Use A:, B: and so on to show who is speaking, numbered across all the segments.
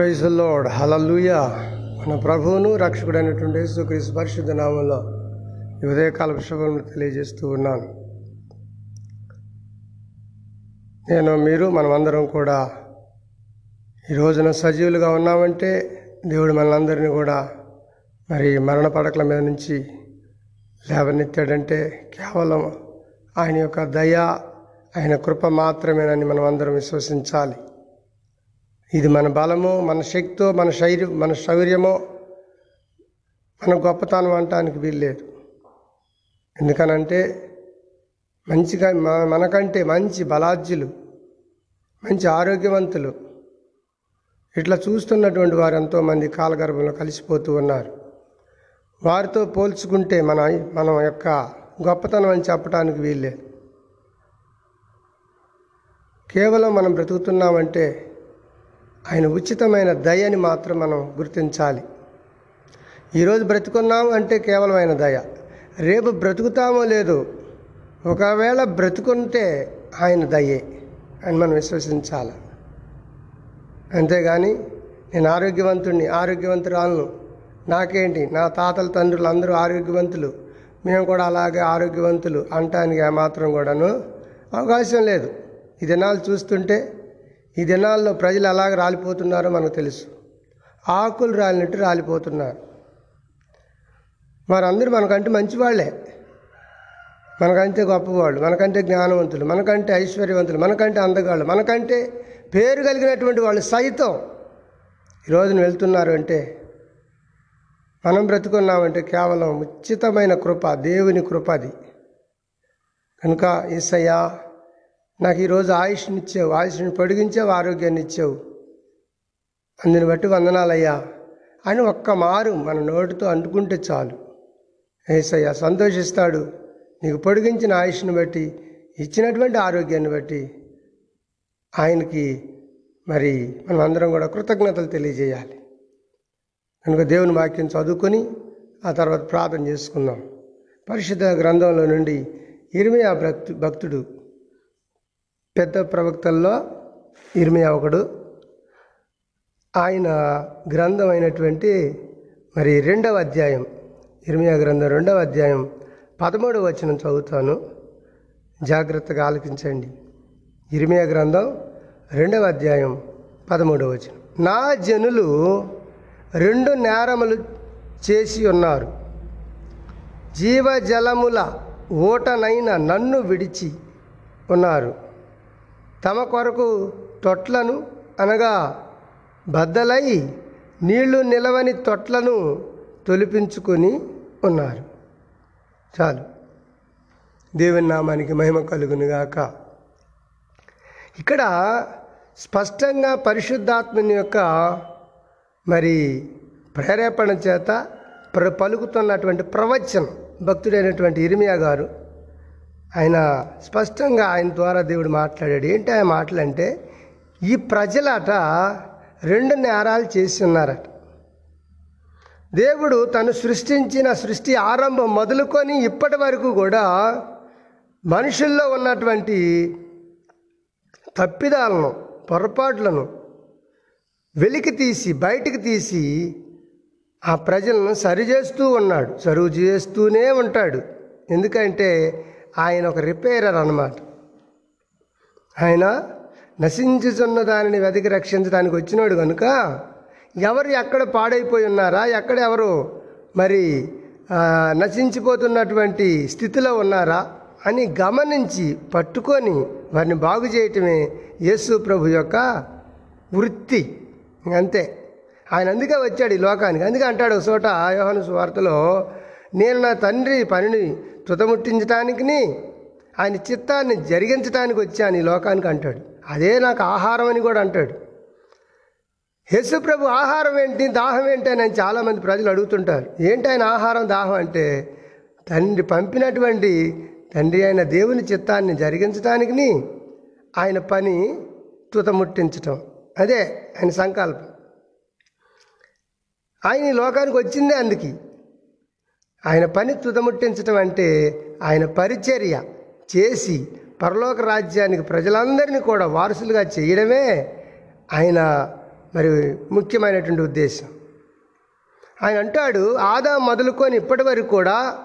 A: Praise load హలలుయ మన ప్రభువును రక్షకుడైనటువంటి యేసుక్రీస్తు పరిశుద్ధ నామంలో ఉదయకాల శుభములు తెలియజేస్తూ ఉన్నాను. నేను మీరు మనమందరం కూడా ఈ రోజున సజీవులుగా ఉన్నామంటే దేవుడు మనందరినీ కూడా మరి మరణ పడకల మీద నుంచి లేవనెత్తాడంటే కేవలం ఆయన యొక్క దయ ఆయన కృప మాత్రమేనని మనం అందరం విశ్వసించాలి. ఇది మన బలము మన శక్తో మన శైర్య మన శౌర్యమో మన గొప్పతనం అంటానికి వీల్లేదు. ఎందుకనంటే మంచిగా మనకంటే మంచి బలాజ్యులు మంచి ఆరోగ్యవంతులు ఇట్లా చూస్తున్నటువంటి వారు ఎంతోమంది కాలగర్భంలో కలిసిపోతూ ఉన్నారు. వారితో పోల్చుకుంటే మన మన యొక్క గొప్పతనం అని చెప్పడానికి వీల్లేదు. కేవలం మనం బ్రతుకుతున్నామంటే ఆయన ఉచితమైన దయని మాత్రం మనం గుర్తించాలి. ఈరోజు బ్రతుకున్నాం అంటే కేవలం ఆయన దయ. రేపు బ్రతుకుతామో లేదు ఒకవేళ బ్రతుకుంటే ఆయన దయే అని మనం విశ్వసించాలి. అంతేగాని నేను ఆరోగ్యవంతుడిని ఆరోగ్యవంతురాలను. నాకేంటి? నా తాతల తండ్రులు అందరూ ఆరోగ్యవంతులు. మేము కూడా అలాగే ఆరోగ్యవంతులు అంటానికి మాత్రం కూడాను అవకాశం లేదు. ఈ దినాలు చూస్తుంటే ఈ దినాల్లో ప్రజలు ఎలాగ రాలిపోతున్నారో మనకు తెలుసు. ఆకులు రాలినట్టు రాలిపోతున్నారు. వారందరూ మనకంటే మంచివాళ్ళే. మనకంటే గొప్పవాళ్ళు మనకంటే జ్ఞానవంతులు మనకంటే ఐశ్వర్యవంతులు మనకంటే అందగాళ్ళు మనకంటే పేరు కలిగినటువంటి వాళ్ళు సైతం ఈరోజున వెళ్తున్నారు అంటే మనం బ్రతుకున్నామంటే కేవలం ఉచితమైన కృప దేవుని కృపది కనుక ఈసయ్యా నాకు ఈరోజు ఆయుష్నిచ్చావు ఆయుష్ని పొడిగించావు ఆరోగ్యాన్ని ఇచ్చావు. అందుని బట్టి వందనాలయ్యా. అని ఒక్క మారు మన నోటితో అంటుకుంటే చాలు. ఏసయ్య సంతోషిస్తాడు. నీకు పొడిగించిన ఆయుష్ని బట్టి ఇచ్చినటువంటి ఆరోగ్యాన్ని బట్టి ఆయనకి మరి మనం అందరం కూడా కృతజ్ఞతలు తెలియజేయాలి. కనుక దేవుని వాక్యం చదువుకొని ఆ తర్వాత ప్రార్థన చేసుకుందాం. పరిశుద్ధ గ్రంథంలో నుండి ఇర్మియా భక్తు భక్తుడు పెద్ద ప్రవక్తల్లో ఇర్మియా ఒకడు. ఆయన గ్రంథం అయినటువంటి మరి రెండవ అధ్యాయం ఇర్మియా గ్రంథం రెండవ అధ్యాయం పదమూడవ వచనం చదువుతాను. జాగ్రత్తగా ఆలకించండి. ఇర్మియా గ్రంథం రెండవ అధ్యాయం పదమూడవ వచనం. నా జనులు రెండు నేరములు చేసి ఉన్నారు. జీవజలముల ఓటనైన నన్ను విడిచి ఉన్నారు. తమ కొరకు తొట్లను అనగా బద్దలై నీళ్ళు నిలవని తొట్లను తొలిపించుకొని ఉన్నారు. చాలు. దేవుని నామానికి మహిమ కలుగునుగాక ఇక్కడ స్పష్టంగా పరిశుద్ధాత్మని యొక్క మరి ప్రేరేపణ చేత ప్ర పలుకుతున్నటువంటి ప్రవచనం భక్తుడైనటువంటి ఇరిమియా గారు ఆయన స్పష్టంగా ఆయన ద్వారా దేవుడు మాట్లాడాడు. ఏంటి ఆయన మాటలంటే ఈ ప్రజలట రెండు నేరాలు చేసి ఉన్నారట దేవుడు తను సృష్టించిన సృష్టి ఆరంభం మొదలుకొని ఇప్పటి వరకు కూడా మనుషుల్లో ఉన్నటువంటి తప్పిదాలను పొరపాట్లను వెలికి తీసి బయటికి తీసి ఆ ప్రజలను సరిచేస్తూ ఉన్నాడు. సరువు చేస్తూనే ఉంటాడు. ఎందుకంటే ఆయన ఒక రిపేరర్ అనమాట ఆయన నశించుచున్న దానిని వెతికి రక్షించడానికి వచ్చినాడు కనుక ఎవరు ఎక్కడ పాడైపోయి ఉన్నారా ఎక్కడ ఎవరు మరి నశించిపోతున్నటువంటి స్థితిలో ఉన్నారా అని గమనించి పట్టుకొని వారిని బాగు చేయటమే యేసు ప్రభు యొక్క వృత్తి. అంతే. ఆయన అందుకే వచ్చాడు ఈ లోకానికి. అందుకే అంటాడు చోట యోహను వార్తలో నేను నా తండ్రి పనిని తుదముట్టించటానికి ఆయన చిత్తాన్ని జరిగించడానికి వచ్చాను ఈ లోకానికి అంటాడు. అదే నాకు ఆహారం అని కూడా అంటాడు. యేసు ప్రభు ఆహారం ఏంటి దాహం ఏంటి అని చాలామంది ప్రజలు అడుగుతుంటారు. ఏంటి ఆయన ఆహారం దాహం అంటే తండ్రి పంపినటువంటి తండ్రి అయిన దేవుని చిత్తాన్ని జరిగించడానికి ఆయన పని తుతముట్టించటం అదే ఆయన సంకల్పం. ఆయన ఈ లోకానికి వచ్చిందే అందుకే. ఆయన పని తుదముట్టించటం అంటే ఆయన పరిచర్య చేసి పరలోక రాజ్యానికి ప్రజలందరినీ కూడా వారసులుగా చేయడమే ఆయన మరి ముఖ్యమైనటువంటి ఉద్దేశం. ఆయన అంటాడు ఆదా మొదలుకొని ఇప్పటి వరకు కూడా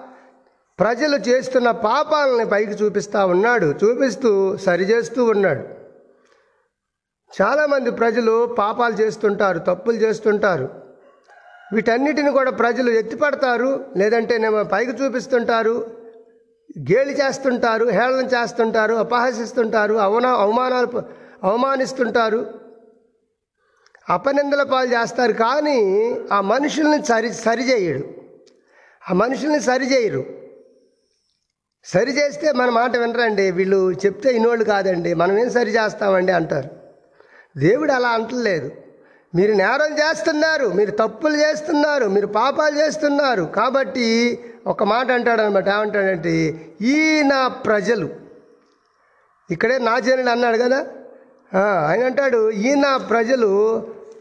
A: ప్రజలు చేస్తున్న పాపాలని పైకి చూపిస్తూ ఉన్నాడు చూపిస్తూ సరిచేస్తూ ఉన్నాడు. చాలామంది ప్రజలు పాపాలు చేస్తుంటారు తప్పులు చేస్తుంటారు. వీటన్నిటిని కూడా ప్రజలు ఎత్తిపడతారు లేదంటేనేమో పైకి చూపిస్తుంటారు గేలి చేస్తుంటారు హేళన చేస్తుంటారు అపహసిస్తుంటారు అవనా అవమానాలు అవమానిస్తుంటారు. అపనిందల పాలు చేస్తారు కానీ ఆ మనుషుల్ని సరి సరిచేయడు ఆ మనుషుల్ని సరిచేయరు. సరి చేస్తే మన మాట వినరండి వీళ్ళు చెప్తే ఇన్నోళ్ళు కాదండి మనం ఏం సరి చేస్తామండి అంటారు. దేవుడు అలా అంటలేదు. మీరు నేరం చేస్తున్నారు మీరు తప్పులు చేస్తున్నారు మీరు పాపాలు చేస్తున్నారు. కాబట్టి ఒక మాట అంటాడనమాట ఏమంటాడంటే ఈ నా ప్రజలు. ఇక్కడే నా జనుడు అన్నాడు కదా? ఆయన అంటాడు ఈ నా ప్రజలు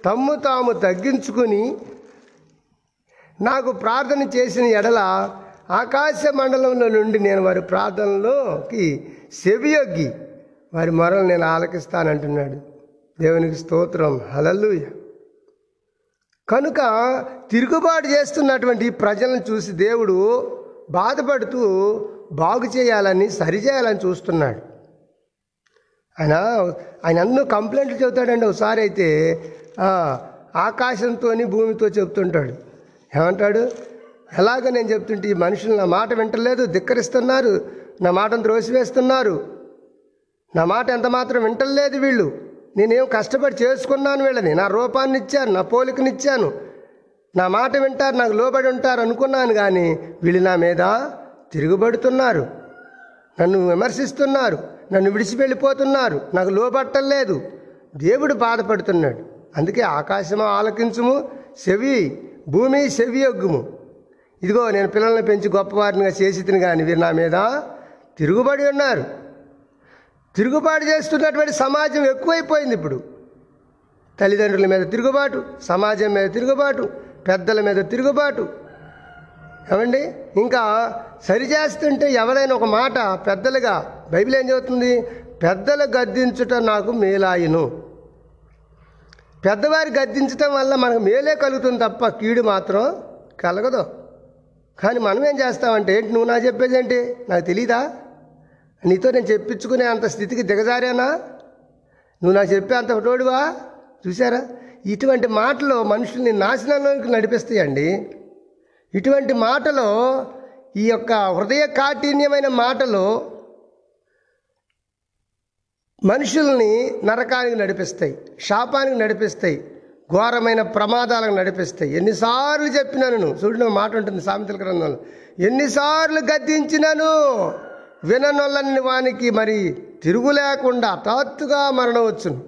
A: తమ్ము తాము తగ్గించుకుని నాకు ప్రార్థన చేసిన ఎడల ఆకాశ మండలంలో నుండి నేను వారి ప్రార్థనలోకి సెవియొగ్గి వారి మొరలు నేను ఆలకిస్తానంటున్నాడు. దేవునికి స్తోత్రం. హలలుయ కనుక తిరుగుబాటు చేస్తున్నటువంటి ప్రజలను చూసి దేవుడు బాధపడుతూ బాగు చేయాలని సరిచేయాలని చూస్తున్నాడు. ఆయన ఆయన అన్నో కంప్లైంట్లు చెబుతాడండి ఒకసారి అయితే ఆకాశంతో భూమితో చెప్తుంటాడు ఏమంటాడు? ఎలాగ నేను చెప్తుంటే ఈ మనుషులు నా మాట వింటలేదు ధిక్కరిస్తున్నారు నా మాటను త్రోసివేస్తున్నారు. నా మాట ఎంత మాత్రం వింటలేదు వీళ్ళు. నేనేం కష్టపడి చేసుకున్నాను వీళ్ళని. నా రూపాన్ని ఇచ్చాను నా పోలికనిచ్చాను నా మాట వింటారు నాకు లోబడి ఉంటారు అనుకున్నాను కానీ వీళ్ళు నా మీద తిరుగుబడుతున్నారు. నన్ను విమర్శిస్తున్నారు నన్ను విడిచి వెళ్ళిపోతున్నారు నాకు లోబట్టలేదు దేవుడు బాధపడుతున్నాడు. అందుకే ఆకాశము ఆలకించుము చెవి భూమి చెవి ఒగ్గుము. ఇదిగో నేను పిల్లల్ని పెంచి గొప్పవారినిగా చేసి తిని కానీ వీరు నా మీద తిరుగుబడి ఉన్నారు. తిరుగుబాటు చేస్తున్నటువంటి సమాజం ఎక్కువైపోయింది ఇప్పుడు. తల్లిదండ్రుల మీద తిరుగుబాటు సమాజం మీద తిరుగుబాటు పెద్దల మీద తిరుగుబాటు. ఏమండి? ఇంకా సరిచేస్తుంటే ఎవరైనా ఒక మాట పెద్దలుగా బైబిల్ ఏం చెబుతుంది? పెద్దలు గద్దించుట నాకు మేలాయును. పెద్దవారి గద్దించటం వల్ల మనకు మేలే కలుగుతుంది తప్ప కీడు మాత్రం కలగదు. కానీ మనం ఏం చేస్తామంటే ఏంటి నువ్వు నా చెప్పేది ఏంటి? నాకు తెలీదా? నీతో నేను చెప్పించుకునే అంత స్థితికి దిగజారేనా? నువ్వు నాకు చెప్పే అంత తోడువా చూసారా ఇటువంటి మాటలు మనుషుల్ని నాశనంలోకి నడిపిస్తాయండి. ఇటువంటి మాటలు ఈ యొక్క హృదయ కాఠిన్యమైన మాటలు మనుషుల్ని నరకానికి నడిపిస్తాయి శాపానికి నడిపిస్తాయి ఘోరమైన ప్రమాదాలకు నడిపిస్తాయి. ఎన్నిసార్లు చెప్పినాను నువ్వు చూడండి మాట ఉంటుంది సామెతల గ్రంథంలో. ఎన్నిసార్లు గద్దించినాను? విననొల్లని వానికి మరి తిరుగు లేకుండా హఠాత్తుగా మరణం వచ్చును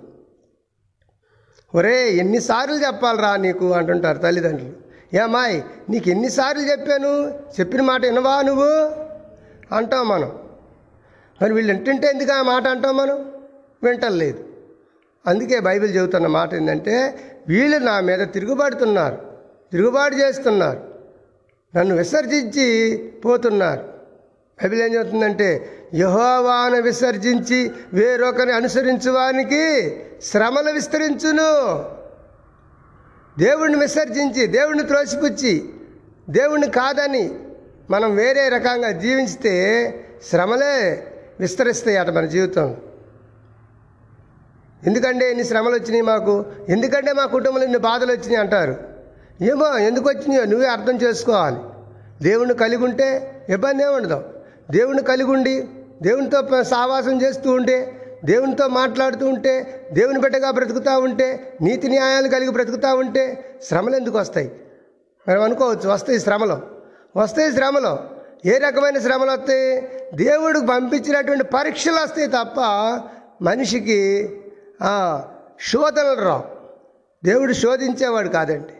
A: ఒరే ఎన్నిసార్లు చెప్పాలరా నీకు అంటుంటారు తల్లిదండ్రులు. ఏమాయ్ నీకు ఎన్నిసార్లు చెప్పాను? చెప్పిన మాట వినవా నువ్వు? అంటాం మనం. మరి వీళ్ళు వింటుంటే ఎందుకు ఆ మాట అంటాం మనం? వింటలేదు అందుకే బైబిల్ చెబుతున్న మాట ఏంటంటే వీళ్ళు నా మీద తిరుగుబడుతున్నారు. తిరుగుబాటు చేస్తున్నారు. నన్ను విసర్జించి పోతున్నారు. బైబిల్ ఏం చెబుతుందంటే యహోవాను విసర్జించి వేరొకరిని అనుసరించువానికి శ్రమలు విస్తరించును. దేవుణ్ణి విసర్జించి దేవుణ్ణి త్రోసిపుచ్చి దేవుణ్ణి కాదని మనం వేరే రకంగా జీవించితే శ్రమలే విస్తరిస్తాయి అట మన జీవితం. ఎందుకంటే ఇన్ని శ్రమలు వచ్చినాయి మాకు? ఎందుకంటే మా కుటుంబంలో ఇన్ని బాధలు వచ్చినాయి అంటారు. ఏమో ఎందుకు వచ్చినాయో నువ్వే అర్థం చేసుకోవాలి. దేవుణ్ణి కలిగి ఉంటే ఇబ్బంది ఏమి ఉండదు. దేవుని కలిగి ఉండి దేవునితో సావాసం చేస్తూ ఉంటే దేవునితో మాట్లాడుతూ ఉంటే దేవుని బిడ్డగా బ్రతుకుతూ ఉంటే నీతి న్యాయాలు కలిగి బ్రతుకుతూ ఉంటే శ్రమలు ఎందుకు వస్తాయి? మనం అనుకోవచ్చు వస్తాయి శ్రమలు. వస్తాయి శ్రమలు. ఏ రకమైన శ్రమలు వస్తాయి? దేవుడు పంపించినటువంటి పరీక్షలు వస్తాయి తప్ప మనిషికి శోధనలు రావు. దేవుడు శోధించేవాడు కాదండి.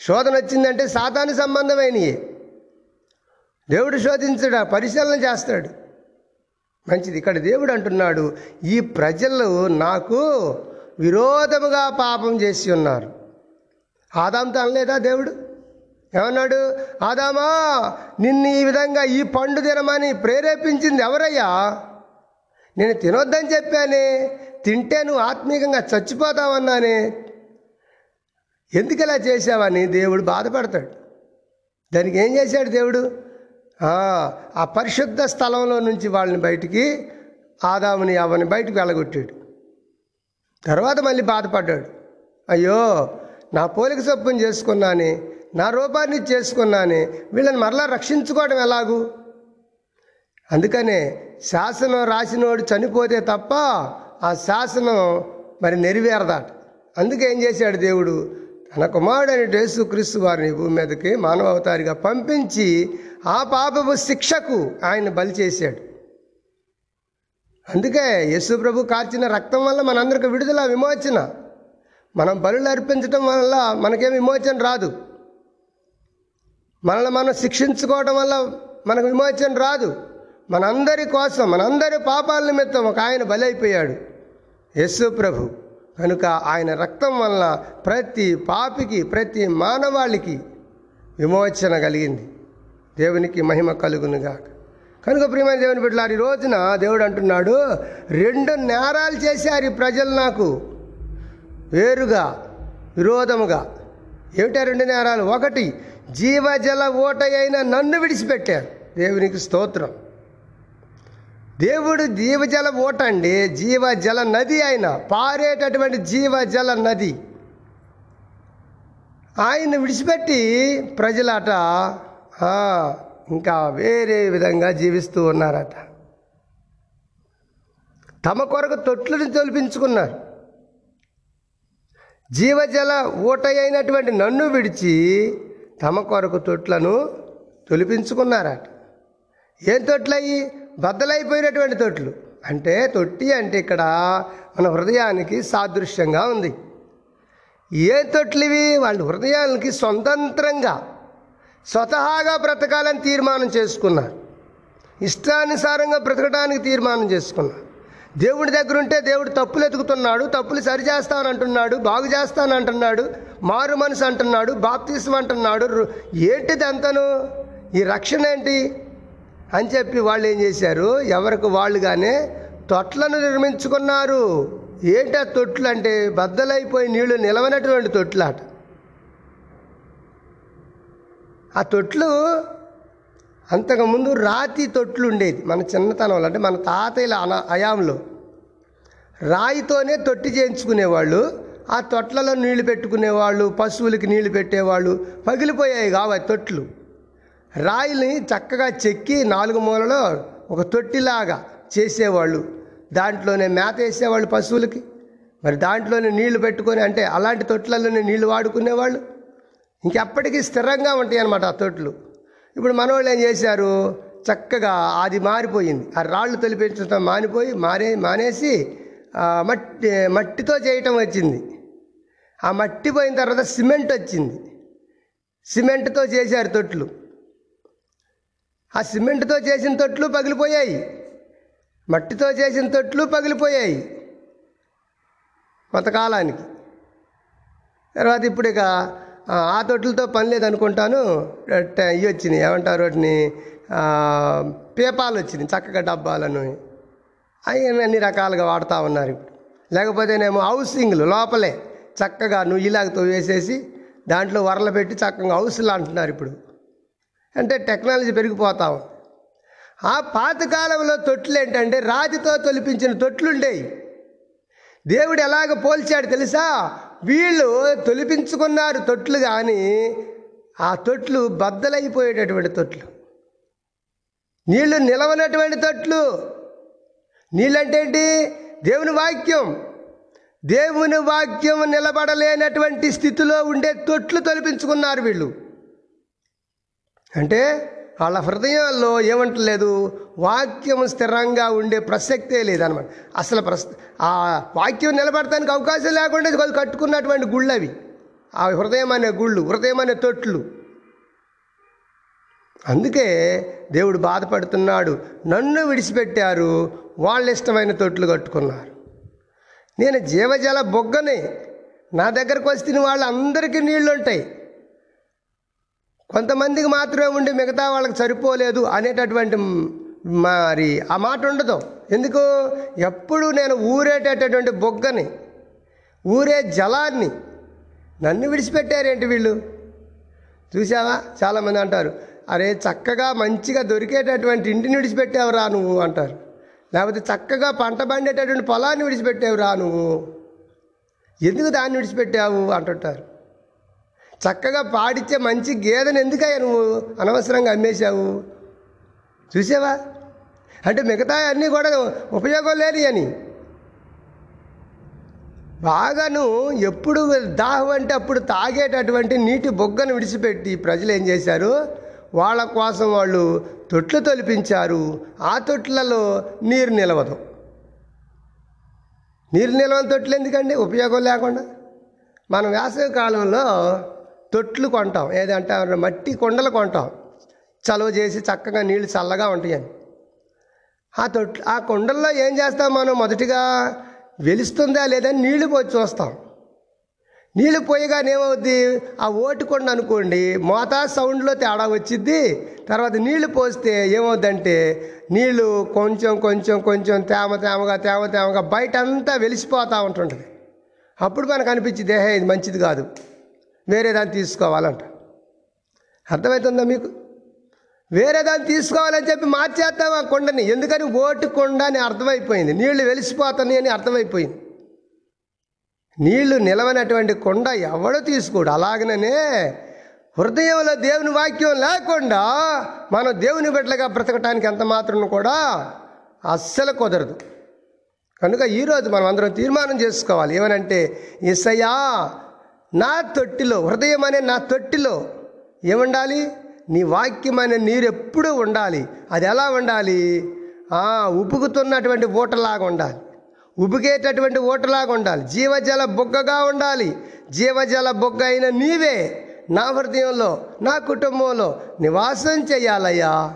A: శోధన వచ్చిందంటే సాతాను సంబంధమైనవి దేవుడు శోధించడా పరిశీలన చేస్తాడు. మంచిది. ఇక్కడ దేవుడు అంటున్నాడు ఈ ప్రజలు నాకు విరోధముగా పాపం చేసి ఉన్నారు. ఆదాంతో అనలేదా దేవుడు? ఏమన్నాడు? ఆదామా నిన్ను ఈ విధంగా ఈ పండు తినమని ప్రేరేపించింది ఎవరయ్యా? నేను తినొద్దని చెప్పానే తింటే నువ్వు ఆత్మీయంగా చచ్చిపోతావన్నానే. ఎందుకు ఇలా చేశావని దేవుడు బాధపడతాడు. దానికి ఏం చేశాడు దేవుడు? ఆ, పరిశుద్ధ స్థలంలో నుంచి వాళ్ళని బయటికి ఆదాముని అవని బయటకు వెళ్ళగొట్టాడు. తర్వాత మళ్ళీ బాధపడ్డాడు. అయ్యో నా పోలిక సొప్పుని చేసుకున్నాని నా రూపాన్ని చేసుకున్నాని వీళ్ళని మరలా రక్షించుకోవడం ఎలాగూ? అందుకనే శాసనం రాసినోడు చనిపోతే తప్ప ఆ శాసనం మరి నెరవేరదాట. అందుకేం చేశాడు దేవుడు? తన కుమారుడైన యేసుక్రీస్తు వారిని భూమి మీదకి మానవ అవతారిగా పంపించి ఆ పాపపు శిక్షకు ఆయన బలి చేశాడు. అందుకే యేసు ప్రభు కార్చిన రక్తం వల్ల మనందరికి విడుదల విమోచన. మనం బలులు అర్పించడం వల్ల మనకేం విమోచన రాదు. మనల్ని మనం శిక్షించుకోవడం వల్ల మనకు విమోచన రాదు. మనందరి కోసం మనందరి పాపాల నిమిత్తం ఒక ఆయన బలి అయిపోయాడు యేసు ప్రభు. కనుక ఆయన రక్తం వలన ప్రతి పాపికి ప్రతి మానవాళికి విమోచన కలిగింది. దేవునికి మహిమ కలుగునుగాక కనుక ప్రియమైన దేవుని బిడ్డలారు ఈ రోజున దేవుడు అంటున్నాడు రెండు నేరాలు చేశారు ఈ ప్రజలు నాకు. వేరుగా విరోధముగా. ఏమిటా రెండు నేరాలు? ఒకటి జీవజల ఓట అయిన నన్ను విడిచిపెట్టారు. దేవునికి స్తోత్రం. దేవుడు జీవజల ఓట అండి జీవజల నది ఆయన పారేటటువంటి జీవజల నది. ఆయన విడిచిపెట్టి ప్రజలట ఇంకా వేరే విధంగా జీవిస్తూ ఉన్నారట. తమ కొరకు తొట్లను తొలిపించుకున్నారు. జీవజల ఊట అయినటువంటి నన్ను విడిచి తమ కొరకు తొట్లను తొలిపించుకున్నారట. ఏం తొట్లయ్యి? బద్దలైపోయినటువంటి తొట్లు. అంటే తొట్టి అంటే ఇక్కడ మన హృదయానికి సాదృశ్యంగా ఉంది. ఏ తొట్లివి? వాళ్ళ హృదయానికి స్వతంత్రంగా స్వతహాగా బ్రతకాలని తీర్మానం చేసుకున్నారు. ఇష్టానుసారంగా బ్రతకడానికి తీర్మానం చేసుకున్నారు. దేవుడి దగ్గర ఉంటే దేవుడు తప్పులు ఎతుకుతున్నాడు తప్పులు సరి చేస్తానంటున్నాడు బాగు చేస్తానంటున్నాడు మారు మనసు అంటున్నాడు బాప్తీసం అంటున్నాడు. ఏంటిది అంతను? ఈ రక్షణ ఏంటి? అని చెప్పి వాళ్ళు ఏం చేశారు? ఎవరికి వాళ్ళుగానే తొట్లను నిర్మించుకున్నారు. ఏంటి ఆ తొట్లు అంటే? బద్దలైపోయి నీళ్ళు నిలవనటువంటి తొట్లాట. ఆ తొట్లు అంతకుముందు రాతి తొట్లు ఉండేది. మన చిన్నతనంలో అంటే మన తాతయ్యల అనా అయాంలో రాయితోనే తొట్టి చేయించుకునేవాళ్ళు. ఆ తొట్లలో నీళ్ళు పెట్టుకునేవాళ్ళు పశువులకి నీళ్ళు పెట్టేవాళ్ళు. పగిలిపోయాయి కావు తొట్లు. రాయిల్ని చక్కగా చెక్కి నాలుగు మూలలో ఒక తొట్టిలాగా చేసేవాళ్ళు. దాంట్లోనే మేత వేసేవాళ్ళు పశువులకి. మరి దాంట్లోనే నీళ్ళు పెట్టుకొని అంటే అలాంటి తొట్లలోనే నీళ్ళు వాడుకునేవాళ్ళు. ఇంకెప్పటికీ స్థిరంగా ఉంటాయి అన్నమాట ఆ తొట్లు. ఇప్పుడు మనవాళ్ళు ఏం చేశారు? చక్కగా అది మారిపోయింది. ఆ రాళ్ళు తొలిపించడం మానిపోయి మారే మానేసి మట్టి మట్టితో చేయటం వచ్చింది. ఆ మట్టి పోయిన తర్వాత సిమెంట్ వచ్చింది. సిమెంట్తో చేశారు తొట్లు. ఆ సిమెంట్తో చేసిన తొట్లు పగిలిపోయాయి. మట్టితో చేసిన తొట్లు పగిలిపోయాయి. కొంతకాలానికి. తర్వాత ఇప్పుడు ఇక ఆ, తొట్లతో పని లేదనుకుంటాను. ఇవి వచ్చినాయి. ఏమంటారు వాటిని? పేపాలు వచ్చినాయి. చక్కగా డబ్బాలను. అవి అన్ని రకాలుగా వాడుతూ ఉన్నారు ఇప్పుడు. లేకపోతేనేమో హౌసింగ్లు లోపలే. చక్కగా నువ్వు ఇలాగతో వేసేసి దాంట్లో వరలు పెట్టి చక్కగా హౌస్లు అంటున్నారు ఇప్పుడు. అంటే టెక్నాలజీ పెరిగిపోతా. ఉంది ఆ పాతకాలంలో తొట్లు ఏంటంటే రాతితో తొలిపించిన తొట్లు ఉండేవి దేవుడు ఎలాగ పోల్చాడు తెలుసా? వీళ్ళు తొలిపించుకున్నారు తొట్లు కానీ ఆ తొట్లు బద్దలైపోయేటటువంటి తొట్లు. నీళ్ళు నిలవనటువంటి తొట్లు. నీళ్ళంటే ఏంటి దేవుని వాక్యం. దేవుని వాక్యం నిలబడలేనటువంటి స్థితిలో ఉండే తొట్లు తొలిపించుకున్నారు వీళ్ళు. అంటే వాళ్ళ హృదయాల్లో ఏమంటలేదు? వాక్యం స్థిరంగా ఉండే ప్రసక్తే లేదనమాట అసలు ప్రస్ ఆ వాక్యం నిలబడటానికి అవకాశం లేకుండా వాళ్ళు కట్టుకున్నటువంటి గుళ్ళు అవి ఆ హృదయం అనే గుళ్ళు హృదయం అనే తొట్లు. అందుకే దేవుడు బాధపడుతున్నాడు. నన్ను విడిచిపెట్టారు వాళ్ళ ఇష్టమైన తొట్లు కట్టుకున్నారు. నేను జీవజల బొగ్గనే. నా దగ్గరకు వస్తే వాళ్ళందరికీ నీళ్ళు ఉంటాయి కొంతమందికి మాత్రమే ఉండి మిగతా వాళ్ళకి సరిపోలేదు అనేటటువంటి మరి ఆ మాట ఉండదు. ఎందుకు? ఎప్పుడు నేను ఊరేటటువంటి బొగ్గని ఊరే జలాన్ని నన్ను విడిచిపెట్టారేంటి వీళ్ళు? చూసావా చాలామంది అంటారు అరే చక్కగా మంచిగా దొరికేటటువంటి ఇంటిని విడిచిపెట్టావురా నువ్వు అంటారు. లేకపోతే చక్కగా పంట పండేటటువంటి పొలాన్ని విడిచిపెట్టావురా నువ్వు? ఎందుకు దాన్ని విడిచిపెట్టావు? అంటుంటారు. చక్కగా పాడిచ్చే మంచి గేదెను ఎందుకయ్యా నువ్వు అనవసరంగా అమ్మేశావు? చూసావా? అంటే మిగతా అన్నీ కూడా ఉపయోగం లేని అని. బాగాను ఎప్పుడు దాహం అంటే అప్పుడు తాగేటటువంటి నీటి బొగ్గను విడిచిపెట్టి ప్రజలు ఏం చేశారు? వాళ్ళ కోసం వాళ్ళు తొట్లు తొలిపించారు. ఆ తొట్లలో నీరు నిలవదు. నీరు నిలవని తొట్లు ఎందుకండి? ఉపయోగం లేకుండా. మనం వేసవి కాలంలో తొట్లు కొంటాం. ఏదంటే మట్టి కొండలు కొంటాం. చలువ చేసి చక్కగా నీళ్ళు చల్లగా ఉంటాయని ఆ తొట్లు ఆ కుండల్లో ఏం చేస్తాం మనం? మొదటిగా వెలుస్తుందా లేదని నీళ్ళు పోయి చూస్తాం. నీళ్ళు పోయగానే ఏమవుద్ది? ఆ ఓటు కొండ అనుకోండి మోతా సౌండ్లో తేడా వచ్చిద్ది. తర్వాత నీళ్ళు పోస్తే ఏమవుద్దంటే నీళ్ళు కొంచెం కొంచెం కొంచెం తేమ తేమగా తేమ తేమగా బయట అంతా వెలిసిపోతూ ఉంటుంటుంది. అప్పుడు మనకు అనిపించింది ఏహే ఇది మంచిది కాదు. వేరే దాన్ని తీసుకోవాలంట. అర్థమవుతుందా మీకు? వేరే దాన్ని తీసుకోవాలని చెప్పి మార్చేస్తాం ఆ కొండని? ఎందుకని ఓటు కొండ అని అర్థమైపోయింది. నీళ్ళు వెలిసిపోతాయి అని అర్థమైపోయింది. నీళ్ళు నిలవనటువంటి కొండ ఎవడో తీసుకోడు? అలాగనే హృదయంలో దేవుని వాక్యం లేకుండా మనం దేవుని బిడ్డలుగా బ్రతకటానికి ఎంత మాత్రం కూడా అస్సలు కుదరదు. కనుక ఈరోజు మనం అందరం తీర్మానం చేసుకోవాలి. ఏమనంటే ఇసయా నా తొట్టిలో హృదయం అనే నా తొట్టిలో ఏముండాలి? నీ వాక్యం అనే నీరు ఎప్పుడూ ఉండాలి. అది ఎలా ఉండాలి? ఉబుకుతున్నటువంటి ఊటలాగా ఉండాలి. ఉబుకేటటువంటి ఊటలాగా ఉండాలి. జీవజల బొగ్గగా ఉండాలి. జీవజల బొగ్గ అయిన నీవే నా హృదయంలో నా కుటుంబంలో నివాసం చేయాలయ్యా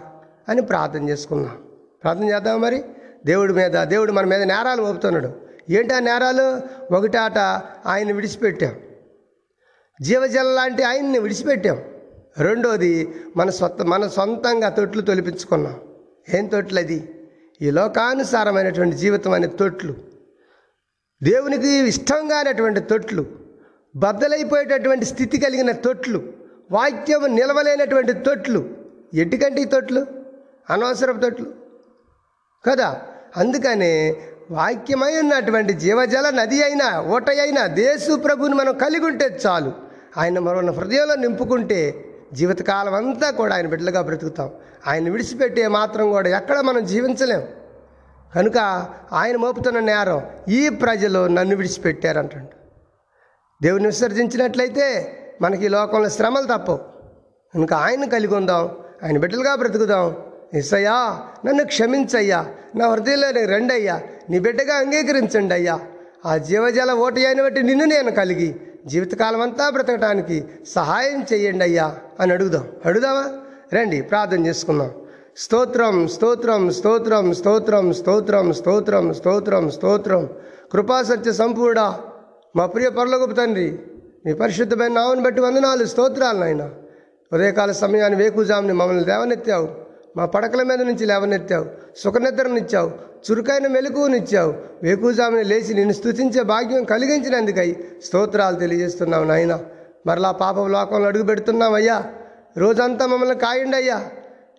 A: అని ప్రార్థన చేసుకున్నాం. ప్రార్థన చేద్దాం మరి? దేవుడి మీద దేవుడు మన మీద నేరాలు మోపుతున్నాడు. ఏంటి ఆ నేరాలు? ఒకటాట ఆయన విడిచిపెట్టాం. జీవజలం లాంటి ఆయన్ని విడిచిపెట్టాం. రెండోది మన సొంత మన సొంతంగా తొట్లు తొలిపించుకున్నాం. ఏం తొట్లు అది ఈ లోకానుసారమైనటువంటి జీవితం అనే తొట్లు. దేవునికి ఇష్టంగానటువంటి తొట్లు. బద్దలైపోయేటటువంటి స్థితి కలిగిన తొట్లు. వాక్యం నిలవలేనటువంటి తొట్లు. ఎటుకంటే ఈ తొట్లు? అనవసరపు తొట్లు. కదా? అందుకనే వాక్యమై ఉన్నటువంటి జీవజల నది అయినా ఓటయైనా దేశు ప్రభుని మనం కలిగి ఉంటే చాలు. ఆయన మన హృదయంలో నింపుకుంటే జీవితకాలం అంతా కూడా ఆయన బిడ్డలుగా బ్రతుకుతాం. ఆయన విడిచిపెట్టే మాత్రం కూడా ఎక్కడ మనం జీవించలేం. కనుక ఆయన మోపుతున్న నేరం ఈ ప్రజలు నన్ను విడిచిపెట్టారంటాడు. దేవుని విసర్జించినట్లయితే మనకి ఈ లోకంలో శ్రమలు తప్పవు. కనుక ఆయన కలిగి ఉందాం ఆయన బిడ్డలుగా బ్రతుకుదాం. ఇసయ్యా నన్ను క్షమించయ్యా నా హృదయంలో నేను రెండయ్యా నీ బిడ్డగా అంగీకరించండి అయ్యా ఆ జీవజల ఓటు అయిన బట్టి నిన్ను నేను కలిగి జీవితకాలం అంతా బ్రతకటానికి సహాయం చేయండి అయ్యా అని అడుగుదాం. అడుగుదామా? రండి ప్రార్థన చేసుకుందాం. స్తోత్రం స్తోత్రం స్తోత్రం స్తోత్రం స్తోత్రం స్తోత్రం స్తోత్రం స్తోత్రం. కృపా సత్య సంపూర్ణ. మా ప్రియ పరలోకపు తండ్రి మీ పరిశుద్ధమైన నామని బట్టి వందనాలు స్తోత్రాలు నాయన. ఉదయకాల సమయాన్ని వేకుజాముని మమ్మల్ని దేవనెత్తావు. మా పడకల మీద నుంచి లేవనెత్తావు సుఖనిద్రనిచ్చావు చురుకైన మెలకువనిచ్చావు. వేకుజాముని లేచి నిన్ను స్థుతించే భాగ్యం కలిగించినందుకై స్తోత్రాలు తెలియజేస్తున్నావు నాయన. మరలా పాపం లోకంలో అడుగు పెడుతున్నామయ్యా రోజంతా మమ్మల్ని కాయండి అయ్యా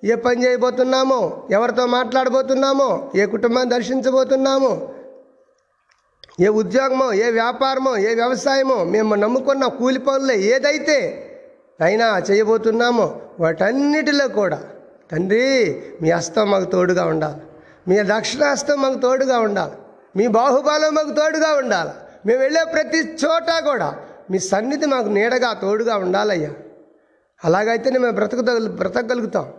A: ఏ పని చేయబోతున్నామో ఎవరితో మాట్లాడబోతున్నామో ఏ కుటుంబాన్ని దర్శించబోతున్నామో ఏ ఉద్యోగమో ఏ వ్యాపారమో ఏ వ్యవసాయమో మేము నమ్ముకున్న కూలి పనులే ఏదైతే అయినా చేయబోతున్నామో వాటన్నిటిలో కూడా తండ్రి మీ హస్తం మాకు తోడుగా ఉండాలి. మీ దక్షిణ హస్తం మాకు తోడుగా ఉండాలి. మీ బాహుబలం మాకు తోడుగా ఉండాలి. మేము వెళ్ళే ప్రతి చోట కూడా మీ సన్నిధి మాకు నీడగా తోడుగా ఉండాలయ్యా. అలాగైతేనే మేము బ్రతకగలు బ్రతకగలుగుతాం.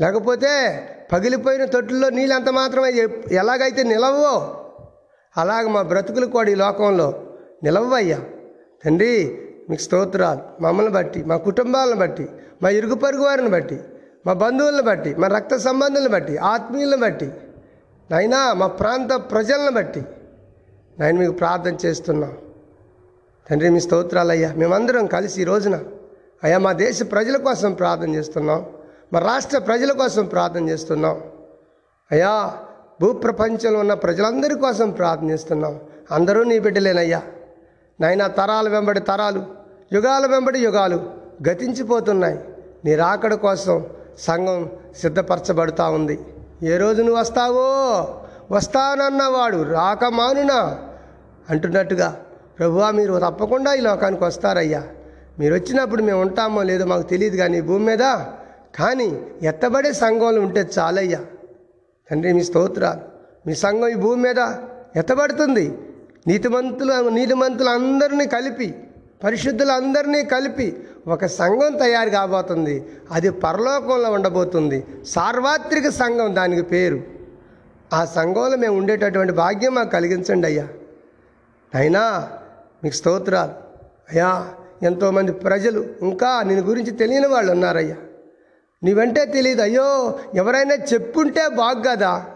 A: లేకపోతే పగిలిపోయిన తొట్టుల్లో నీళ్ళు అంత మాత్రమే ఎలాగైతే నిలవో అలాగ మా బ్రతుకులు కూడా ఈ లోకంలో నిలవయ్యా. తండ్రి మీకు స్తోత్రాలు. మమ్మల్ని బట్టి మా కుటుంబాలను బట్టి మా ఇరుగు పొరుగు వారిని బట్టి. మా బంధువులను బట్టి మా రక్త సంబంధులను బట్టి ఆత్మీయులను బట్టి నైనా మా ప్రాంత ప్రజలను బట్టి నేను మీకు ప్రార్థన చేస్తున్నాం. తండ్రి మీ స్తోత్రాలయ్యా మేమందరం కలిసి ఈ రోజున అయ్యా మా దేశ ప్రజల కోసం ప్రార్థన చేస్తున్నాం. మా రాష్ట్ర ప్రజల కోసం ప్రార్థన చేస్తున్నాం. అయ్యా భూప్రపంచంలో ఉన్న ప్రజలందరి కోసం ప్రార్థన చేస్తున్నాం. అందరూ నీ బిడ్డలేనయ్యా. నాయన తరాల వెంబడి తరాలు యుగాల వెంబడి యుగాలు గతించిపోతున్నాయి. నీ రాకడ కోసం సంఘం సిద్ధపరచబడుతూ ఉంది. ఏ రోజు నువ్వు వస్తావో? వస్తానన్నవాడు రాకమానునా అంటున్నట్టుగా ప్రభువా మీరు తప్పకుండా ఈ లోకానికి వస్తారయ్యా. మీరు వచ్చినప్పుడు మేము ఉంటామో లేదో మాకు తెలియదు కానీ భూమి మీద కానీ ఎత్తబడే సంఘంలో ఉంటే చాలయ్యా. తండ్రి మీ స్తోత్రాలు. మీ సంఘం ఈ భూమి మీద ఎత్తబడుతుంది. నీతిమంతులు నీతిమంతులు అందరినీ కలిపి పరిశుద్ధులందరినీ కలిపి ఒక సంఘం తయారు కాబోతుంది. అది పరలోకంలో ఉండబోతుంది. సార్వత్రిక సంఘం దానికి పేరు. ఆ సంఘంలో మేము ఉండేటటువంటి భాగ్యం మాకు కలిగించండి అయ్యా. అయినా మీకు స్తోత్రాలు. అయ్యా ఎంతోమంది ప్రజలు ఇంకా నేను గురించి తెలియని వాళ్ళు ఉన్నారయ్యా. నీవంటే తెలియదు అయ్యో ఎవరైనా చెప్పుంటే బాగ్గదా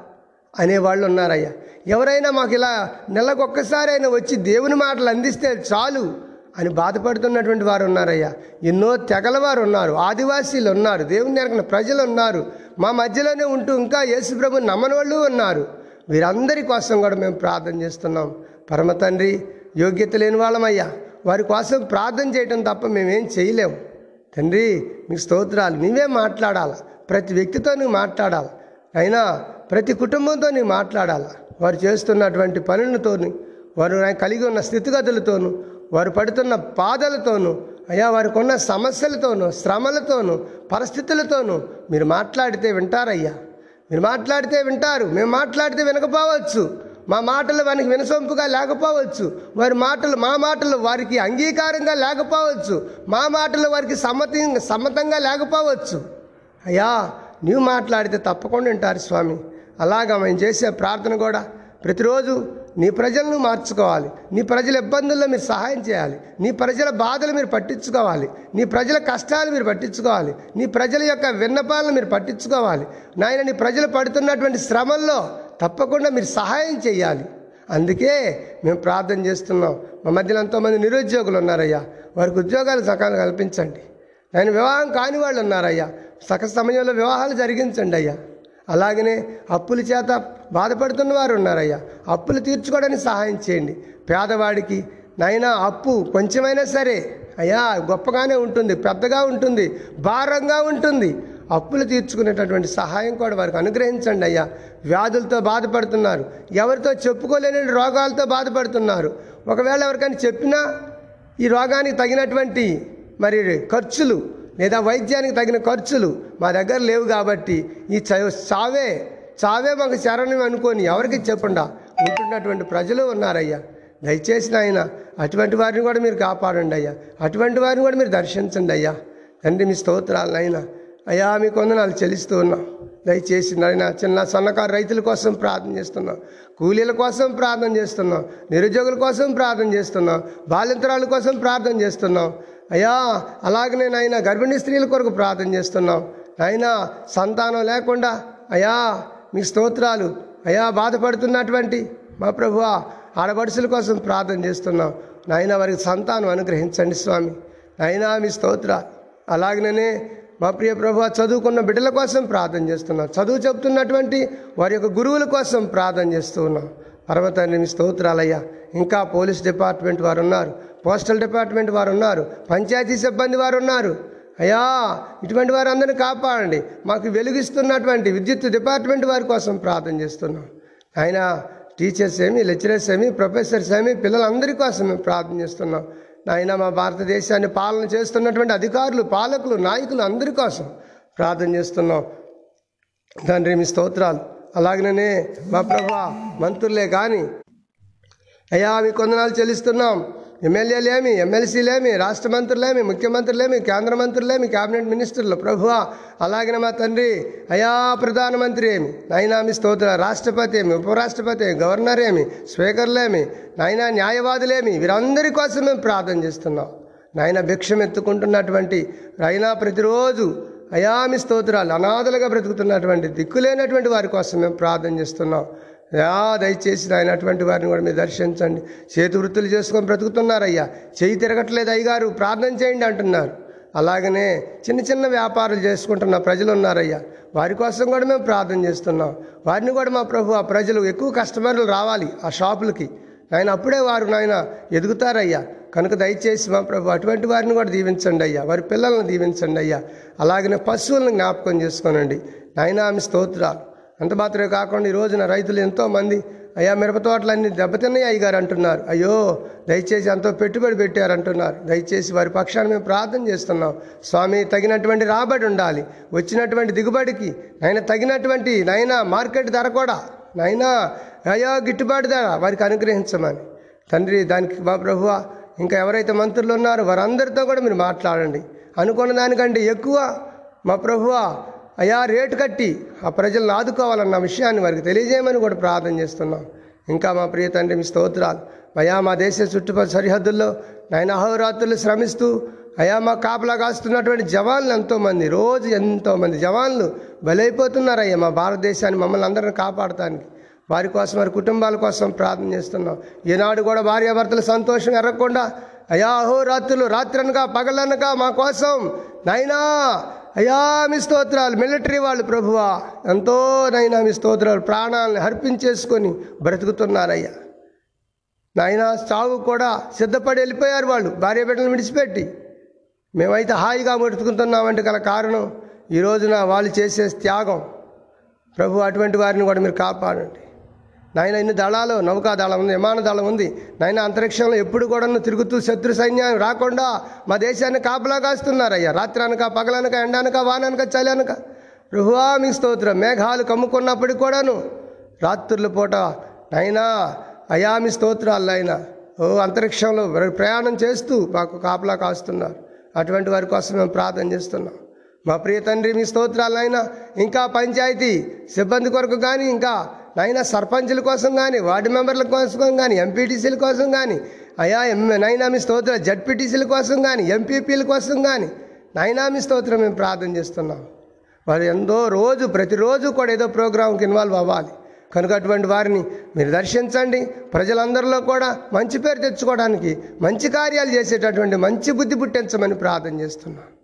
A: అనేవాళ్ళు ఉన్నారయ్యా. ఎవరైనా మాకు ఇలా నెలకొక్కసారైనా వచ్చి దేవుని మాటలు అందిస్తే చాలు. అని బాధపడుతున్నటువంటి వారు ఉన్నారయ్యా. ఎన్నో తెగల వారు ఉన్నారు. ఆదివాసీలు ఉన్నారు. దేవుని నెరగిన ప్రజలు ఉన్నారు. మా మధ్యలోనే ఉంటూ ఇంకా యేసుప్రభు నమ్మని వాళ్ళు ఉన్నారు. వీరందరి కోసం కూడా మేము ప్రార్థన చేస్తున్నాం. పరమ తండ్రి యోగ్యత లేని వాళ్ళమయ్యా. వారి కోసం ప్రార్థన చేయటం తప్ప మేమేం చేయలేము తండ్రి మీకు స్తోత్రాలు. నీవే మాట్లాడాలి. ప్రతి వ్యక్తితో నువ్వు మాట్లాడాలి. అయినా ప్రతి కుటుంబంతో నువ్వు మాట్లాడాలి. వారు చేస్తున్నటువంటి పనులతోని వారు కలిగి ఉన్న స్థితిగతులతోనూ వారు పడుతున్న బాధలతోనూ అయ్యా వారికి ఉన్న సమస్యలతోనూ శ్రమలతోనూ పరిస్థితులతోనూ మీరు మాట్లాడితే వింటారయ్యా. మీరు మాట్లాడితే వింటారు. మేము మాట్లాడితే వినకపోవచ్చు. మా మాటలు వారికి వినసొంపుగా లేకపోవచ్చు. వారి మాటలు మా మాటలు వారికి అంగీకారంగా లేకపోవచ్చు. మా మాటలు వారికి సమ్మతి సమ్మతంగా లేకపోవచ్చు. అయ్యా నీవు మాట్లాడితే తప్పకుండా వింటారు స్వామి. అలాగా మేము చేసే ప్రార్థన కూడా ప్రతిరోజు నీ ప్రజలను మార్చుకోవాలి. నీ ప్రజల ఇబ్బందుల్లో మీరు సహాయం చేయాలి. నీ ప్రజల బాధలు మీరు పట్టించుకోవాలి. నీ ప్రజల కష్టాలు మీరు పట్టించుకోవాలి. నీ ప్రజల యొక్క విన్నపాలను మీరు పట్టించుకోవాలి. నాయన నీ ప్రజలు పడుతున్నటువంటి శ్రమల్లో తప్పకుండా మీరు సహాయం చేయాలి. అందుకే మేము ప్రార్థన చేస్తున్నాం. మా మధ్యలో ఎంతోమంది నిరుద్యోగులు ఉన్నారయ్యా. వారికి ఉద్యోగాలు సకాలం కల్పించండి. నేను వివాహం కాని వాళ్ళు ఉన్నారయ్యా. సక సమయంలో వివాహాలు జరిగించండి అయ్యా. అలాగనే అప్పుల చేత బాధపడుతున్న వారు ఉన్నారయ్యా. అప్పులు తీర్చుకోవడానికి సహాయం చేయండి. పేదవాడికి నైనా అప్పు కొంచెమైనా సరే అయ్యా గొప్పగానే ఉంటుంది పెద్దగా ఉంటుంది భారంగా ఉంటుంది. అప్పులు తీర్చుకునేటటువంటి సహాయం కూడా వారికి అనుగ్రహించండి అయ్యా. వ్యాధులతో బాధపడుతున్నారు ఎవరితో చెప్పుకోలేని రోగాలతో బాధపడుతున్నారు. ఒకవేళ ఎవరికైనా చెప్పినా ఈ రోగానికి తగినటువంటి మరి ఖర్చులు లేదా వైద్యానికి తగిన ఖర్చులు మా దగ్గర లేవు కాబట్టి ఈ చావే చావే మాకు శరణం అనుకొని ఎవరికి చెప్పండా? ఉంటున్నటువంటి ప్రజలు ఉన్నారయ్యా. దయచేసి నాయన అటువంటి వారిని కూడా మీరు కాపాడండి అయ్యా. అటువంటి వారిని కూడా మీరు దర్శించండి అయ్యా. తండ్రి మీ స్తోత్రాలు నాయన. అయ్యా మీ కొందనాలు చెల్లిస్తూ ఉన్నాం. దయచేసి నాయన చిన్న సన్నకారు రైతుల కోసం ప్రార్థన చేస్తున్నాం. కూలీల కోసం ప్రార్థన చేస్తున్నాం. నిరుద్యోగుల కోసం ప్రార్థన చేస్తున్నాం. బాలింతరాల కోసం ప్రార్థన చేస్తున్నాం. అయ్యా అలాగనే నాయన గర్భిణీ స్త్రీల కొరకు ప్రార్థన చేస్తున్నాం. నాయన సంతానం లేకుండా అయ్యా మీ స్తోత్రాలు అయ్యా బాధపడుతున్నటువంటి మా ప్రభు ఆడపడుచుల కోసం ప్రార్థన చేస్తున్నాం. నాయన వారికి సంతానం అనుగ్రహించండి స్వామి. నాయనా మీ స్తోత్ర అలాగనే మా ప్రియ ప్రభు చదువుకున్న బిడ్డల కోసం ప్రార్థన చేస్తున్నాం. చదువు చెబుతున్నటువంటి వారి యొక్క గురువుల కోసం ప్రార్థన చేస్తూ ఉన్నాం పర్వతాన్ని మీ స్తోత్రాలయ్యా. ఇంకా పోలీస్ డిపార్ట్మెంట్ వారు ఉన్నారు పోస్టల్ డిపార్ట్మెంట్ వారు ఉన్నారు పంచాయతీ సిబ్బంది వారు ఉన్నారు అయ్యా ఇటువంటి వారందరిని కాపాడండి. మాకు వెలుగిస్తున్నటువంటి విద్యుత్ డిపార్ట్మెంట్ వారి కోసం ప్రార్థన చేస్తున్నాం. ఆయన టీచర్స్ ఏమి లెక్చరర్స్ ఏమి ప్రొఫెసర్స్ ఏమి పిల్లలందరి కోసం మేము ప్రార్థన చేస్తున్నాం. నాయన మా భారతదేశాన్ని పాలన చేస్తున్నటువంటి అధికారులు పాలకులు నాయకులు అందరి కోసం ప్రార్థన చేస్తున్నాం. తండ్రి మీ స్తోత్రాలు. అలాగనే మా ప్రభు మంత్రులే కానీ అయ్యా మీ కొందనాలు చెల్లిస్తున్నాం. ఎమ్మెల్యేలేమి ఎమ్మెల్సీలేమి రాష్ట్ర మంత్రులేమి ముఖ్యమంత్రులేమి కేంద్ర మంత్రులేమి కేబినెట్ మినిస్టర్లు ప్రభువా అలాగనే మా తండ్రి అయా ప్రధానమంత్రి ఏమి నైనా మీ స్తోత్ర రాష్ట్రపతి ఏమి ఉపరాష్ట్రపతి ఏమి గవర్నర్ ఏమి స్పీకర్లేమి నాయనా న్యాయవాదులేమి వీరందరి కోసం మేము ప్రార్థన చేస్తున్నాం. నాయన భిక్షం ఎత్తుకుంటున్నటువంటి అయినా ప్రతిరోజు అయామి స్తోత్రాలు అనాథలుగా బ్రతుకుతున్నటువంటి దిక్కులేనటువంటి వారి కోసం మేము ప్రార్థన చేస్తున్నాం. యా దయచేసి ఆయన అటువంటి వారిని కూడా మీరు దర్శించండి. చేతి వృత్తులు చేసుకొని బ్రతుకుతున్నారయ్యా. చేయి తిరగట్లేదు అయ్యగారు ప్రార్థన చేయండి అంటున్నారు. అలాగనే చిన్న చిన్న వ్యాపారాలు చేసుకుంటున్న ప్రజలు ఉన్నారయ్యా. వారి కోసం కూడా మేము ప్రార్థన చేస్తున్నాం. వారిని కూడా మా ప్రభు ఆ ప్రజలు ఎక్కువ కస్టమర్లు రావాలి ఆ షాపులకి. నాయన అప్పుడే వారు నాయన ఎదుగుతారయ్యా. కనుక దయచేసి మా ప్రభు అటువంటి వారిని కూడా దీవించండి అయ్యా. వారి పిల్లలను దీవించండి అయ్యా. అలాగనే పశువులను జ్ఞాపకం చేసుకోనండి. నాయన ఆమె స్తోత్రాలు. అంత మాత్రమే కాకుండా ఈ రోజున రైతులు ఎంతోమంది అయ్యా మిరప తోటలన్నీ దెబ్బతిన్నాయి అయ్యగారు అంటున్నారు. అయ్యో దయచేసి ఎంతో పెట్టుబడి పెట్టారంటున్నారు దయచేసి వారి పక్షాన్ని మేము ప్రార్థన చేస్తున్నాం. స్వామి తగినటువంటి రాబడి ఉండాలి. వచ్చినటువంటి దిగుబడికి నైనా తగినటువంటి నైనా మార్కెట్ ధర కూడా నైనా అయ్యో గిట్టుబాటు ధర వారికి అనుగ్రహించమని. తండ్రి దానికి మా ప్రభువా ఇంకా ఎవరైతే మంత్రులు ఉన్నారో వారందరితో కూడా మీరు మాట్లాడండి. అనుకున్న దానికంటే ఎక్కువ మా ప్రభువా అయా రేటు కట్టి ఆ ప్రజలను ఆదుకోవాలన్న విషయాన్ని వారికి తెలియజేయమని కూడా ప్రార్థన చేస్తున్నాం. ఇంకా మా ప్రియ తండ్రి మీ స్తోత్రాలు. అయా మా దేశ చుట్టుపక్కల సరిహద్దుల్లో నాయన అహోరాత్రులు శ్రమిస్తూ అయా మా కాపలా కాస్తున్నటువంటి జవాన్లు ఎంతోమంది రోజు ఎంతోమంది జవాన్లు బలైపోతున్నారయ్యా మా భారతదేశాన్ని మమ్మల్ని అందరిని కాపాడటానికి. వారి కోసం వారి కుటుంబాల కోసం ప్రార్థన చేస్తున్నాం. ఈనాడు కూడా భార్యాభర్తలు సంతోషం ఎరగకుండా అయా అహోరాత్రులు రాత్రనగా పగలనగా మా కోసం నైనా అయా మీ స్తోత్రాలు మిలిటరీ వాళ్ళు ప్రభువా ఎంతో నైనా మీ స్తోత్రాలు ప్రాణాలను అర్పించేసుకొని బ్రతుకుతున్నారయ్యా. నాయన సాగు కూడా సిద్ధపడి వెళ్ళిపోయారు వాళ్ళు భార్య బిడ్డలు విడిచిపెట్టి. మేమైతే హాయిగా బ్రతుకుతున్నామంటే గల కారణం ఈ రోజున వాళ్ళు చేసే త్యాగం. ప్రభు అటువంటి వారిని కూడా మీరు కాపాడండి. నాయన ఇన్ని దళాలు నౌకా దళం ఉంది విమాన దళం ఉంది. నాయన అంతరిక్షంలో ఎప్పుడు కూడా తిరుగుతూ శత్రు సైన్యం రాకుండా మా దేశాన్ని కాపలా కాస్తున్నారయ్యా రాత్రి అనక పగలనక ఎండనక వాననక చలనక. రుహామి స్తోత్రం. మేఘాలు కమ్ముకున్నప్పటికి కూడాను రాత్రుల పూట నైనా అయామి స్తోత్రాలు ఆయన ఓ అంతరిక్షంలో ప్రయాణం చేస్తూ మాకు కాపలా కాస్తున్నారు. అటువంటి వారి కోసం మేము ప్రార్థన చేస్తున్నాం. మా ప్రియ తండ్రి మీ స్తోత్రాలైనా ఇంకా పంచాయతీ సిబ్బంది కొరకు కానీ ఇంకా నైనా సర్పంచుల కోసం కానీ వార్డు మెంబర్ల కోసం కానీ ఎంపీటీసీల కోసం కానీ అయా ఎం నైనా మీ స్తోత్ర జడ్పీటీసీల కోసం కానీ ఎంపీపీల కోసం కానీ నైనా మీ స్తోత్రం మేము ప్రార్థన చేస్తున్నాం. వారు ఎంతో రోజు ప్రతిరోజు కూడా ఏదో ప్రోగ్రాంకి ఇన్వాల్వ్ అవ్వాలి. కనుక అటువంటి వారిని మీరు దర్శించండి. ప్రజలందరిలో కూడా మంచి పేరు తెచ్చుకోవడానికి మంచి కార్యాలు చేసేటటువంటి మంచి బుద్ధి పుట్టించమని ప్రార్థన చేస్తున్నాను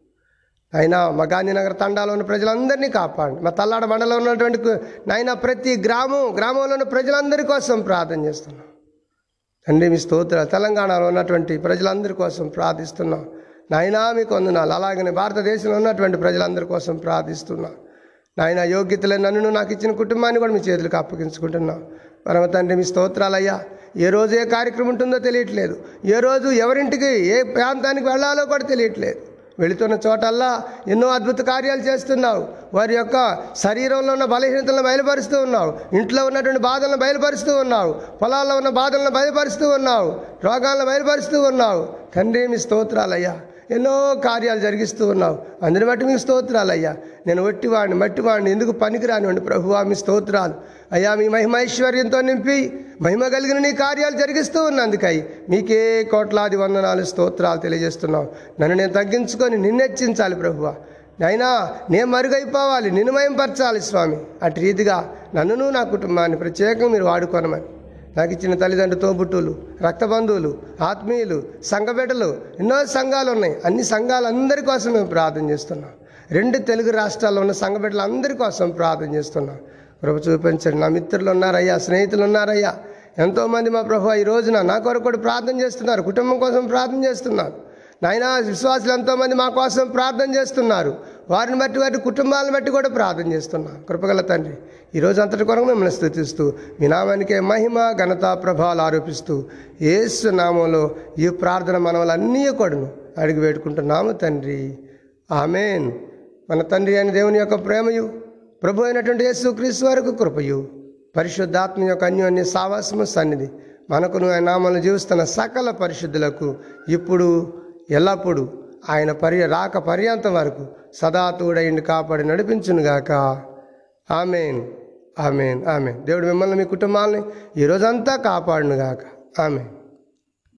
A: అయినా మా గాంధీనగర్ తండాలో ఉన్న ప్రజలందరినీ కాపాడండి. మా తల్లాడ మండలంలో ఉన్నటువంటి నైనా నాయన ప్రతి గ్రామం గ్రామంలో ఉన్న ప్రజలందరి కోసం ప్రార్థన చేస్తున్నాం. తండ్రి మీ స్తోత్ర తెలంగాణలో ఉన్నటువంటి ప్రజలందరి కోసం ప్రార్థిస్తున్నాం. నాయనా మీకు వందనాలు. అలాగనే భారతదేశంలో ఉన్నటువంటి ప్రజలందరి కోసం ప్రార్థిస్తున్నాం. నాయన యోగ్యతలే నన్ను నాకు ఇచ్చిన కుటుంబాన్ని కూడా మీ చేతులకు అప్పగించుకుంటున్నాం. పరమ తండ్రి మీ స్తోత్రాలయ్యా ఏ రోజు ఏ కార్యక్రమం ఉంటుందో తెలియట్లేదు. ఏ రోజు ఎవరింటికి ఏ ప్రాంతానికి వెళ్ళాలో కూడా తెలియట్లేదు. వెళుతున్న చోటల్లా ఎన్నో అద్భుత కార్యాలు చేస్తున్నావు. వారి యొక్క శరీరంలో ఉన్న బలహీనతలను బయలుపరుస్తూ ఉన్నావు. ఇంట్లో ఉన్నటువంటి బాధలను బయలుపరుస్తూ ఉన్నావు. పొలాల్లో ఉన్న బాధలను బయలుపరుస్తూ ఉన్నావు. రోగాలను బయలుపరుస్తూ ఉన్నావు. తండ్రి మీ స్తోత్రాలయ్యా. ఎన్నో కార్యాలు జరిగిస్తూ ఉన్నావు. అందుని బట్టి మీ స్తోత్రాలయ్యా నేను ఒట్టివాడిని మట్టివాడిని ఎందుకు పనికిరానివ్వండి ప్రభువా మీ స్తోత్రాలు. అయ్యా మీ మహిమైశ్వర్యంతో నింపి మహిమ కలిగిన నీ కార్యాలు జరిగిస్తూ ఉన్నందుకై మీకే కోట్లాది వందనాలు స్తోత్రాలు తెలియజేస్తున్నావు నన్ను నేను తగ్గించుకొని నిన్నెచ్చించాలి ప్రభువా అయినా నేను మరుగైపోవాలి నిన్ను మయంపరచాలి స్వామి. అటు రీతిగా నన్నును నా కుటుంబాన్ని ప్రత్యేకంగా మీరు వాడుకోనమని. నాకు ఇచ్చిన తల్లిదండ్రులు తోబుట్టులు రక్త బంధువులు ఆత్మీయులు సంఘబిడ్డలు ఎన్నో సంఘాలు ఉన్నాయి అన్ని సంఘాలందరి కోసం మేము ప్రార్థన చేస్తున్నాం. రెండు తెలుగు రాష్ట్రాల్లో ఉన్న సంఘబిడ్డలందరి కోసం ప్రార్థన చేస్తున్నాం. ప్రభు చూపించండి. నా మిత్రులు ఉన్నారయ్యా స్నేహితులు ఉన్నారయ్యా. ఎంతోమంది మా ప్రభు ఈ రోజున నా కొరకు కూడా ప్రార్థన చేస్తున్నారు. కుటుంబం కోసం ప్రార్థన చేస్తున్నారు. నాయన విశ్వాసులు ఎంతోమంది మా కోసం ప్రార్థన చేస్తున్నారు. వారిని బట్టి వారి కుటుంబాలను బట్టి కూడా ప్రార్థన చేస్తున్నాం. కృపగల తండ్రి ఈరోజు అంతటి కొరకు మిమ్మల్ని స్థుతిస్తూ మీ నామానికే మహిమ ఘనత ప్రభావాలు ఆరోపిస్తూ ఏసు నామంలో ఈ ప్రార్థన మనవలన్నీ కొడును అడిగి పెట్టుకుంటున్నాము తండ్రి. ఆమెన్. మన తండ్రి అయిన దేవుని యొక్క ప్రేమయు ప్రభు అయినటువంటి యేసు క్రీస్తు వరకు కృపయు. పరిశుద్ధాత్మ యొక్క అన్యోన్య సావాసము సన్నిధి మనకును ఆయన నామలు జీవిస్తున్న సకల పరిశుద్ధులకు ఇప్పుడు ఎల్లప్పుడూ ఆయన పర్య రాక పర్యంతం వరకు సదా తోడైండి కాపాడి నడిపించునుగాక. ఆమెన్. ఆమెన్. ఆమెన్. దేవుడు మిమ్మల్ని మీ కుటుంబాలని ఈ రోజంతా కాపాడునుగాక. ఆమెన్.